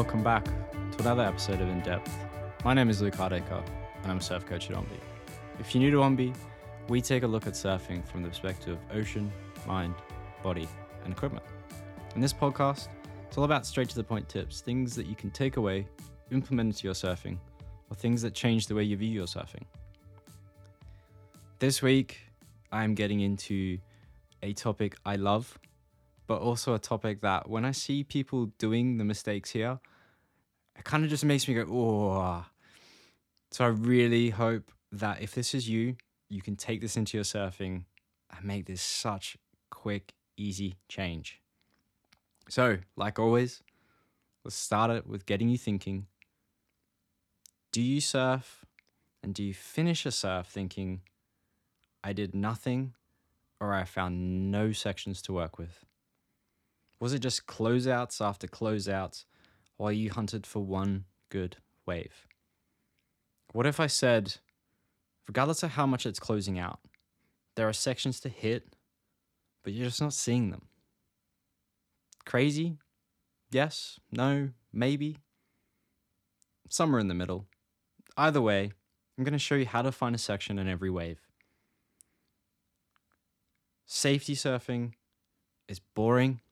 welcome back to another episode of In Depth. My name is Luke Hardacre, and I'm a surf coach at OMBE. If you're new to OMBE, we take a look at surfing from the perspective of ocean, mind, body, and equipment. In this podcast, it's all about straight to the point tips, things that you can take away, implement into your surfing, or things that change the way you view your surfing. This week, I'm getting into a topic I love, but also a topic that when I see people doing the mistakes here, it kind of just makes me go, oh. So I really hope that if this is you, you can take this into your surfing and make this such quick, easy change. So, like always, let's start it with getting you thinking. Do you surf and do you finish a surf thinking, I did nothing or I found no sections to work with? Was it just closeouts after closeouts while you hunted for one good wave? What if I said, regardless of how much it's closing out, there are sections to hit, but you're just not seeing them? Crazy? Yes, no, maybe. Somewhere in the middle. Either way, I'm going to show you how to find a section in every wave. Safety surfing is boring.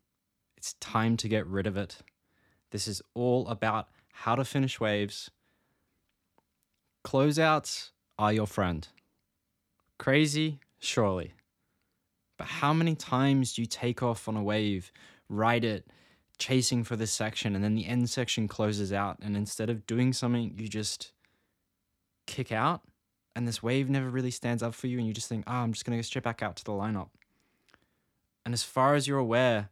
It's time to get rid of it. This is all about how to finish waves. Closeouts are your friend. Crazy? Surely. But how many times do you take off on a wave, ride it, chasing for this section, and then the end section closes out, and instead of doing something, you just kick out, and this wave never really stands up for you, and you just think, oh, I'm just to go straight back out to the lineup. And as far as you're aware,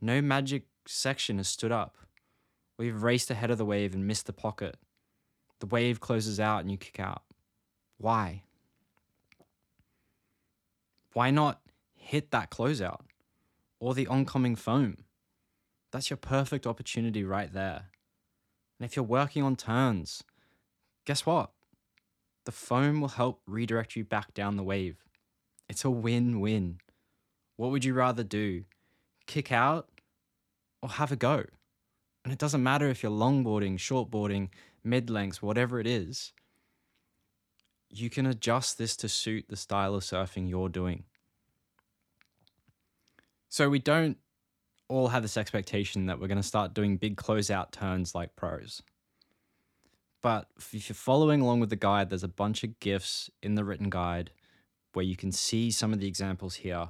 no magic section has stood up. You've raced ahead of the wave and missed the pocket. The wave closes out and you kick out. Why? Why not hit that closeout or the oncoming foam? That's your perfect opportunity right there. And if you're working on turns, guess what? The foam will help redirect you back down the wave. It's a win win. What would you rather do? Kick out or have a go? And it doesn't matter if you're longboarding, shortboarding, mid lengths, whatever it is, you can adjust this to suit the style of surfing you're doing. So we don't all have this expectation that we're going to start doing big closeout turns like pros. But if you're following along with the guide, there's a bunch of GIFs in the written guide where you can see some of the examples here.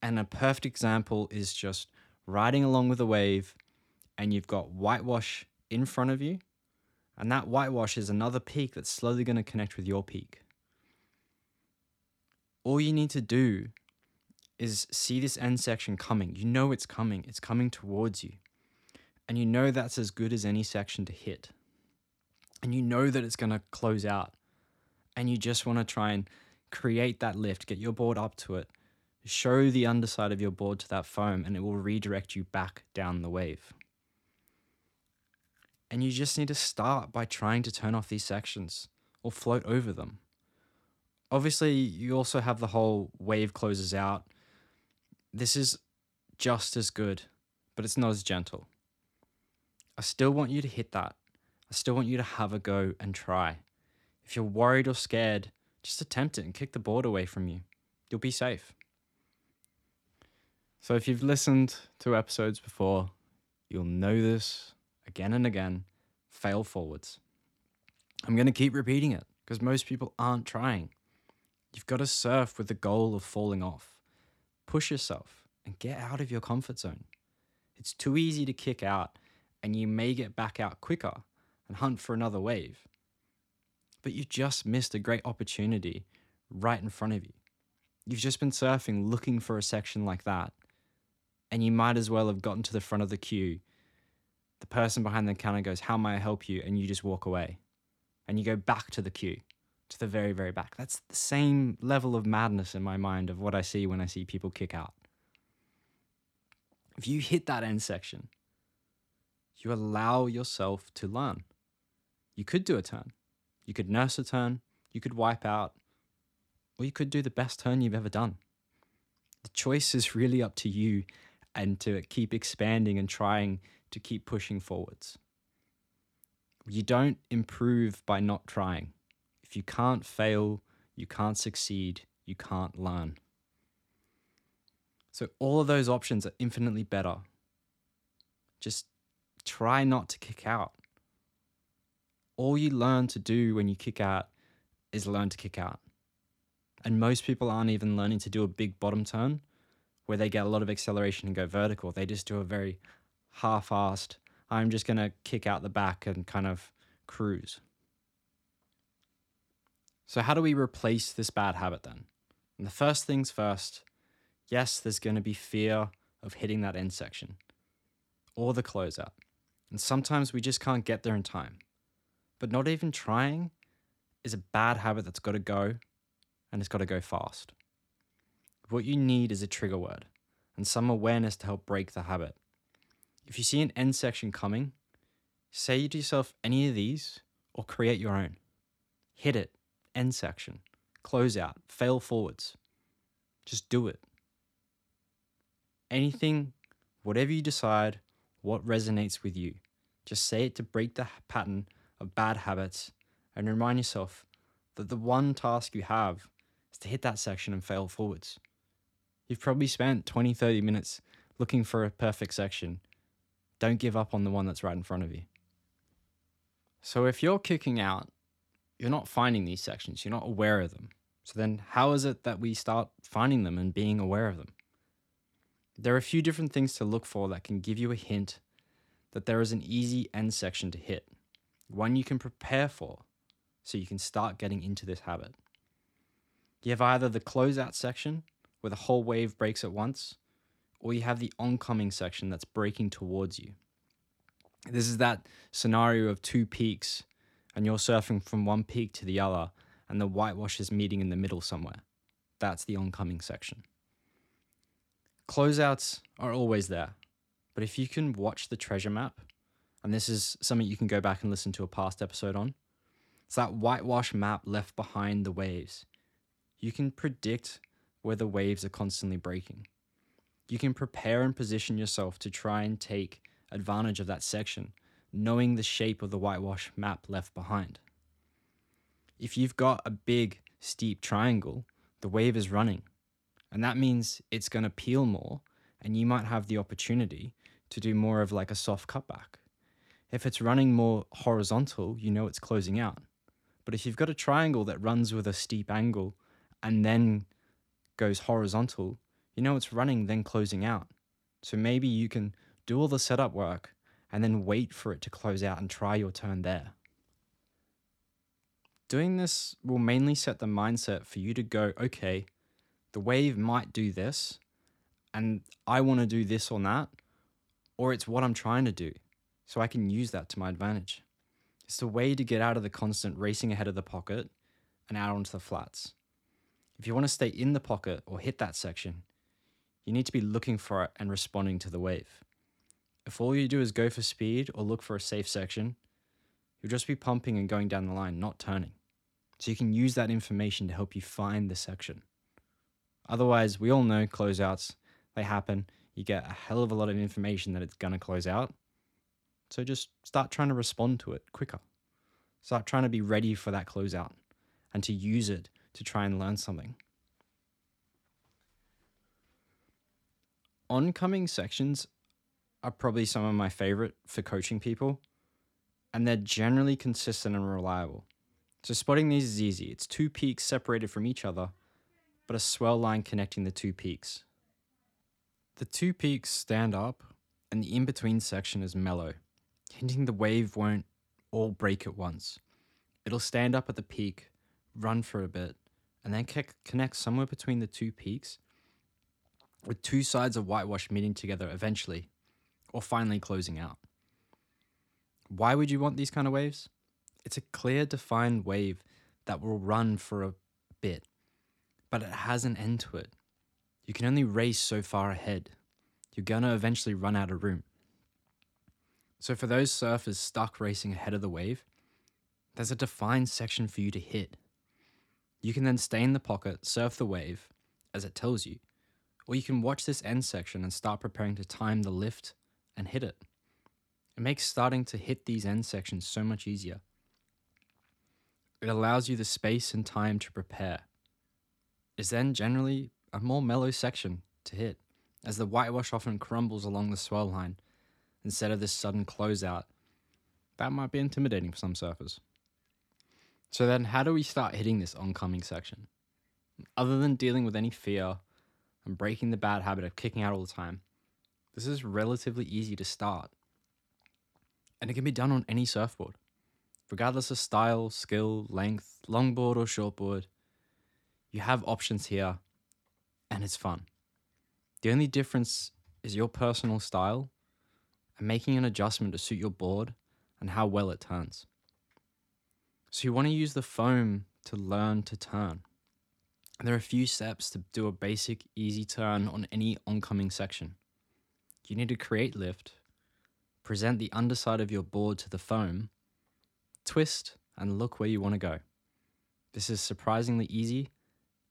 And a perfect example is just riding along with a wave and you've got whitewash in front of you. And that whitewash is another peak that's slowly going to connect with your peak. All you need to do is see this end section coming. You know it's coming, it's coming towards you. And you know that's as good as any section to hit. And you know that it's going to close out. And you just want to try and create that lift, get your board up to it, show the underside of your board to that foam, and it will redirect you back down the wave. And you just need to start by trying to turn off these sections or float over them. Obviously, you also have the whole wave closes out. This is just as good, but it's not as gentle. I still want you to hit that. I still want you to have a go and try. If you're worried or scared, just attempt it and kick the board away from you. You'll be safe. So, if you've listened to episodes before, you'll know this again and again fail forwards. I'm going to keep repeating it because most people aren't trying. You've got to surf with the goal of falling off. Push yourself and get out of your comfort zone. It's too easy to kick out, and you may get back out quicker and hunt for another wave. But you just missed a great opportunity right in front of you. You've just been surfing looking for a section like that, and you might as well have gotten to the front of the queue the person behind the counter goes, How may I help you? And you just walk away and you go back to the queue, to the very, very back. That's the same level of madness in my mind of what I see when I see people kick out. If you hit that end section, you allow yourself to learn. You could do a turn, you could nurse a turn, you could wipe out, or you could do the best turn you've ever done. The choice is really up to you and to keep expanding and trying to keep pushing forwards. You don't improve by not trying. If you can't fail, you can't succeed, you can't learn. So, all of those options are infinitely better. Just try not to kick out. All you learn to do when you kick out is learn to kick out. And most people aren't even learning to do a big bottom turn where they get a lot of acceleration and go vertical. They just do a very half assed, I'm just going to kick out the back and kind of cruise. So, how do we replace this bad habit then? And the first things first yes, there's going to be fear of hitting that end section or the closeout. And sometimes we just can't get there in time. But not even trying is a bad habit that's got to go and it's got to go fast. What you need is a trigger word and some awareness to help break the habit. If you see an end section coming, say to yourself any of these or create your own. Hit it, end section, close out, fail forwards. Just do it. Anything, whatever you decide, what resonates with you. Just say it to break the pattern of bad habits and remind yourself that the one task you have is to hit that section and fail forwards. You've probably spent 20, 30 minutes looking for a perfect section. Don't give up on the one that's right in front of you. So if you're kicking out, you're not finding these sections, you're not aware of them. So then, how is it that we start finding them and being aware of them? There are a few different things to look for that can give you a hint that there is an easy end section to hit, one you can prepare for so you can start getting into this habit. You have either the closeout section, where the whole wave breaks at once, or you have the oncoming section that's breaking towards you. This is that scenario of two peaks, and you're surfing from one peak to the other, and the whitewash is meeting in the middle somewhere. That's the oncoming section. Closeouts are always there, but if you can watch the treasure map, and this is something you can go back and listen to a past episode on, it's that whitewash map left behind the waves. You can predict where the waves are constantly breaking. You can prepare and position yourself to try and take advantage of that section, knowing the shape of the whitewash map left behind. If you've got a big, steep triangle, the wave is running, and that means it's going to peel more, and you might have the opportunity to do more of like a soft cutback. If it's running more horizontal, you know it's closing out. But if you've got a triangle that runs with a steep angle and then goes horizontal, you know it's running, then closing out. So maybe you can do all the setup work and then wait for it to close out and try your turn there. Doing this will mainly set the mindset for you to go, okay, the wave might do this, and I want to do this or that, or it's what I'm trying to do, so I can use that to my advantage. It's a way to get out of the constant racing ahead of the pocket and out onto the flats. If you want to stay in the pocket or hit that section, you need to be looking for it and responding to the wave. If all you do is go for speed or look for a safe section, you'll just be pumping and going down the line, not turning. So you can use that information to help you find the section. Otherwise, we all know closeouts, they happen. You get a hell of a lot of information that it's going to close out. So just start trying to respond to it quicker. Start trying to be ready for that closeout and to use it to try and learn something. Oncoming sections are probably some of my favorite for coaching people, and they're generally consistent and reliable. So, spotting these is easy. It's two peaks separated from each other, but a swell line connecting the two peaks. The two peaks stand up, and the in between section is mellow, hinting the wave won't all break at once. It'll stand up at the peak, run for a bit, and then connect somewhere between the two peaks, with two sides of whitewash meeting together eventually, or finally closing out. Why would you want these kind of waves? It's a clear, defined wave that will run for a bit, but it has an end to it. You can only race so far ahead. You're gonna eventually run out of room. So, for those surfers stuck racing ahead of the wave, there's a defined section for you to hit. You can then stay in the pocket, surf the wave, as it tells you, Or you can watch this end section and start preparing to time the lift and hit it. It makes starting to hit these end sections so much easier. It allows you the space and time to prepare. It's then generally a more mellow section to hit, as the whitewash often crumbles along the swell line instead of this sudden closeout. That might be intimidating for some surfers. So then, how do we start hitting this oncoming section? Other than dealing with any fear and breaking the bad habit of kicking out all the time, this is relatively easy to start. And it can be done on any surfboard, regardless of style, skill, length, longboard or shortboard. You have options here, and it's fun. The only difference is your personal style and making an adjustment to suit your board and how well it turns. So, you want to use the foam to learn to turn. There are a few steps to do a basic, easy turn on any oncoming section. You need to create lift, present the underside of your board to the foam, twist, and look where you want to go. This is surprisingly easy,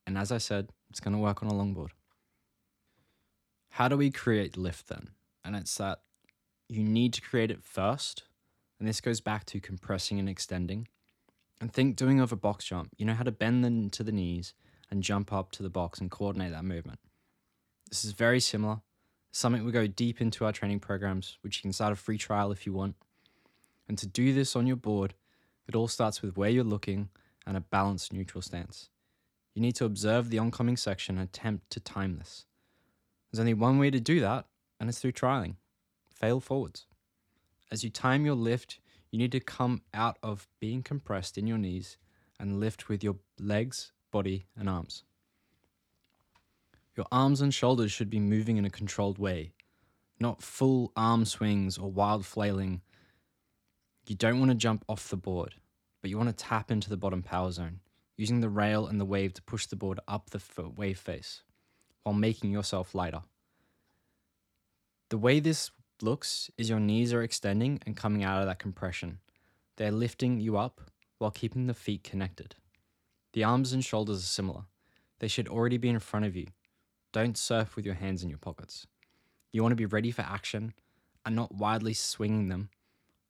and as I said, it's going to work on a longboard. How do we create lift then? And it's that you need to create it first, and this goes back to compressing and extending. And think doing of a box jump, you know how to bend them to the knees and jump up to the box and coordinate that movement. This is very similar. Something we go deep into our training programs, which you can start a free trial if you want. And to do this on your board, it all starts with where you're looking and a balanced neutral stance. You need to observe the oncoming section and attempt to time this. There's only one way to do that, and it's through trialing. Fail forwards. As you time your lift, you need to come out of being compressed in your knees and lift with your legs body, and arms. Your arms and shoulders should be moving in a controlled way, not full arm swings or wild flailing. You don't want to jump off the board, but you want to tap into the bottom power zone, using the rail and the wave to push the board up the wave face while making yourself lighter. The way this looks is your knees are extending and coming out of that compression. They're lifting you up while keeping the feet connected. The arms and shoulders are similar. They should already be in front of you. Don't surf with your hands in your pockets. You want to be ready for action and not widely swinging them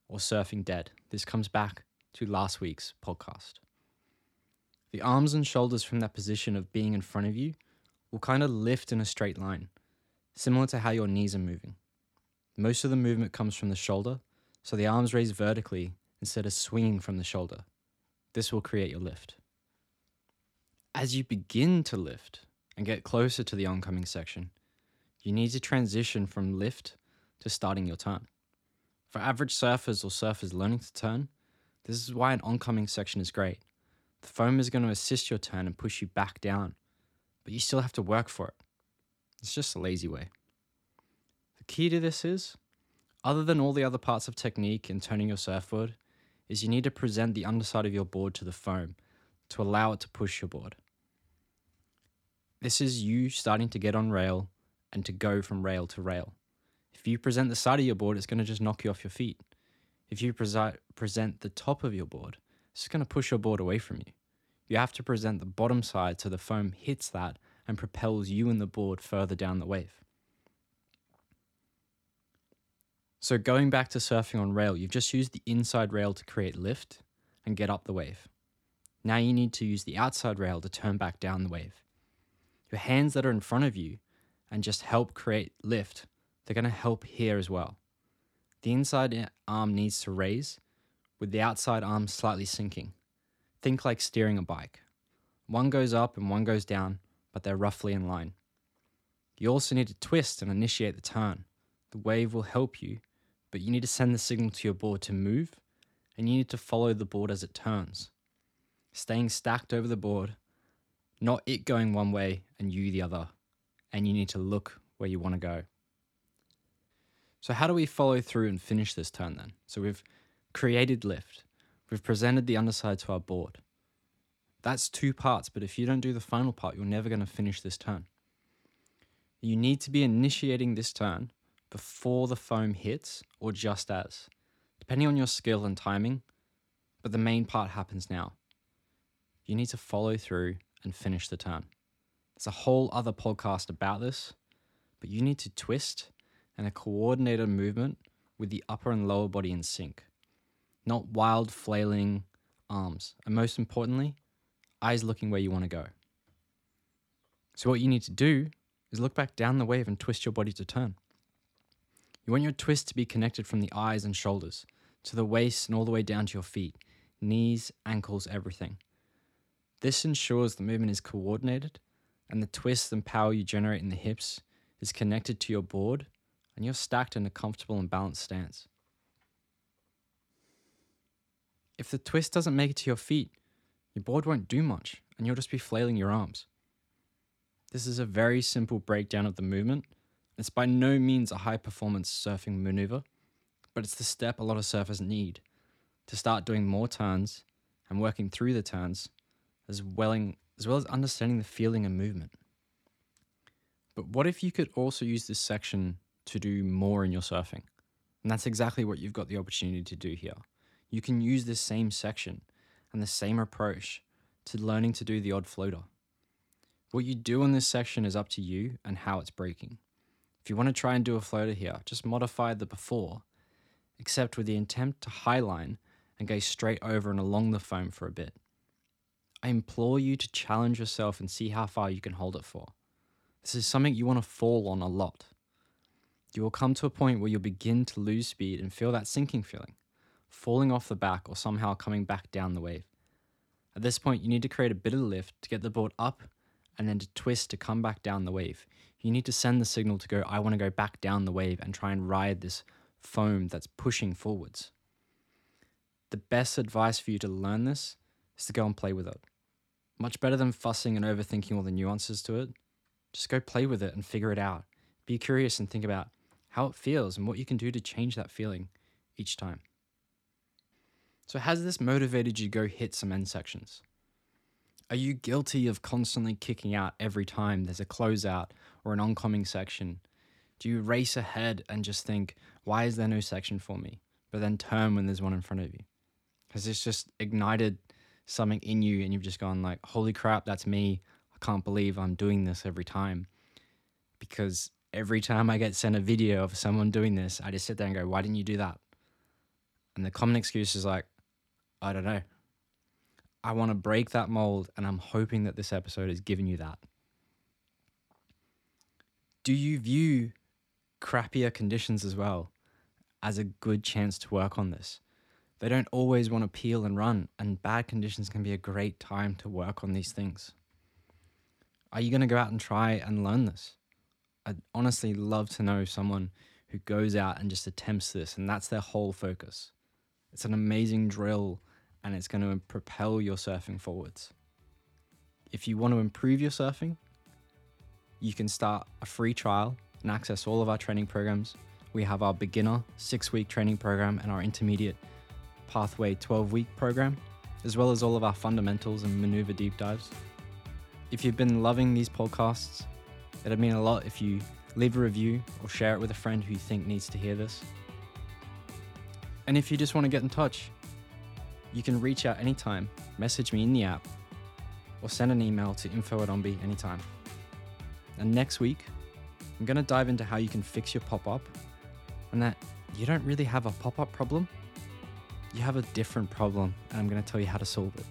or surfing dead. This comes back to last week's podcast. The arms and shoulders from that position of being in front of you will kind of lift in a straight line, similar to how your knees are moving. Most of the movement comes from the shoulder, so the arms raise vertically instead of swinging from the shoulder. This will create your lift as you begin to lift and get closer to the oncoming section, you need to transition from lift to starting your turn. For average surfers or surfers learning to turn, this is why an oncoming section is great. The foam is going to assist your turn and push you back down, but you still have to work for it. It's just a lazy way. Key to this is, other than all the other parts of technique and turning your surfboard, is you need to present the underside of your board to the foam to allow it to push your board. This is you starting to get on rail and to go from rail to rail. If you present the side of your board, it's going to just knock you off your feet. If you presi- present the top of your board, it's going to push your board away from you. You have to present the bottom side so the foam hits that and propels you and the board further down the wave. So, going back to surfing on rail, you've just used the inside rail to create lift and get up the wave. Now you need to use the outside rail to turn back down the wave. Your hands that are in front of you and just help create lift, they're going to help here as well. The inside arm needs to raise, with the outside arm slightly sinking. Think like steering a bike. One goes up and one goes down, but they're roughly in line. You also need to twist and initiate the turn. The wave will help you, but you need to send the signal to your board to move, and you need to follow the board as it turns staying stacked over the board, not it going one way and you the other. And you need to look where you want to go. So, how do we follow through and finish this turn then? So, we've created lift, we've presented the underside to our board. That's two parts, but if you don't do the final part, you're never going to finish this turn. You need to be initiating this turn before the foam hits or just as, depending on your skill and timing, but the main part happens now you need to follow through and finish the turn. There's a whole other podcast about this, but you need to twist and a coordinated movement with the upper and lower body in sync, not wild flailing arms, and most importantly, eyes looking where you want to go. So, what you need to do is look back down the wave and twist your body to turn. You want your twist to be connected from the eyes and shoulders to the waist and all the way down to your feet, knees, ankles, everything. This ensures the movement is coordinated and the twist and power you generate in the hips is connected to your board and you're stacked in a comfortable and balanced stance. If the twist doesn't make it to your feet, your board won't do much and you'll just be flailing your arms. This is a very simple breakdown of the movement. It's by no means a high performance surfing maneuver, but it's the step a lot of surfers need to start doing more turns and working through the turns as well, as well as understanding the feeling and movement. But what if you could also use this section to do more in your surfing? And that's exactly what you've got the opportunity to do here. You can use this same section and the same approach to learning to do the odd floater. What you do in this section is up to you and how it's breaking. If you want to try and do a floater here, just modify the before, except with the intent to highline and go straight over and along the foam for a bit. I implore you to challenge yourself and see how far you can hold it for. This is something you want to fall on a lot. You will come to a point where you'll begin to lose speed and feel that sinking feeling, falling off the back or somehow coming back down the wave. At this point, you need to create a bit of lift to get the board up and then to twist to come back down the wave. You need to send the signal to go, I want to go back down the wave and try and ride this foam that's pushing forwards. The best advice for you to learn this is to go and play with it. Much better than fussing and overthinking all the nuances to it. Just go play with it and figure it out. Be curious and think about how it feels and what you can do to change that feeling each time. So, has this motivated you to go hit some end sections? Are you guilty of constantly kicking out every time there's a closeout or an oncoming section? Do you race ahead and just think, why is there no section for me? But then turn when there's one in front of you? Has this just ignited something in you and you've just gone like, holy crap, that's me. I can't believe I'm doing this every time. Because every time I get sent a video of someone doing this, I just sit there and go, why didn't you do that? And the common excuse is like, I don't know. I want to break that mold, and I'm hoping that this episode has given you that. Do you view crappier conditions as well as a good chance to work on this? They don't always want to peel and run, and bad conditions can be a great time to work on these things. Are you going to go out and try and learn this? I'd honestly love to know someone who goes out and just attempts this, and that's their whole focus. It's an amazing drill, and it's going to propel your surfing forwards. If you want to improve your surfing, you can start a free trial and access all of our training programs. We have our beginner six week training program and our intermediate Pathway 12 week program, as well as all of our fundamentals and maneuver deep dives. If you've been loving these podcasts, it'd mean a lot if you leave a review or share it with a friend who you think needs to hear this. And if you just want to get in touch, you can reach out anytime, message me in the app, or send an email to info at OMBE anytime. And next week, I'm going to dive into how you can fix your pop up and that you don't really have a pop up problem you have a different problem, and I'm going to tell you how to solve it.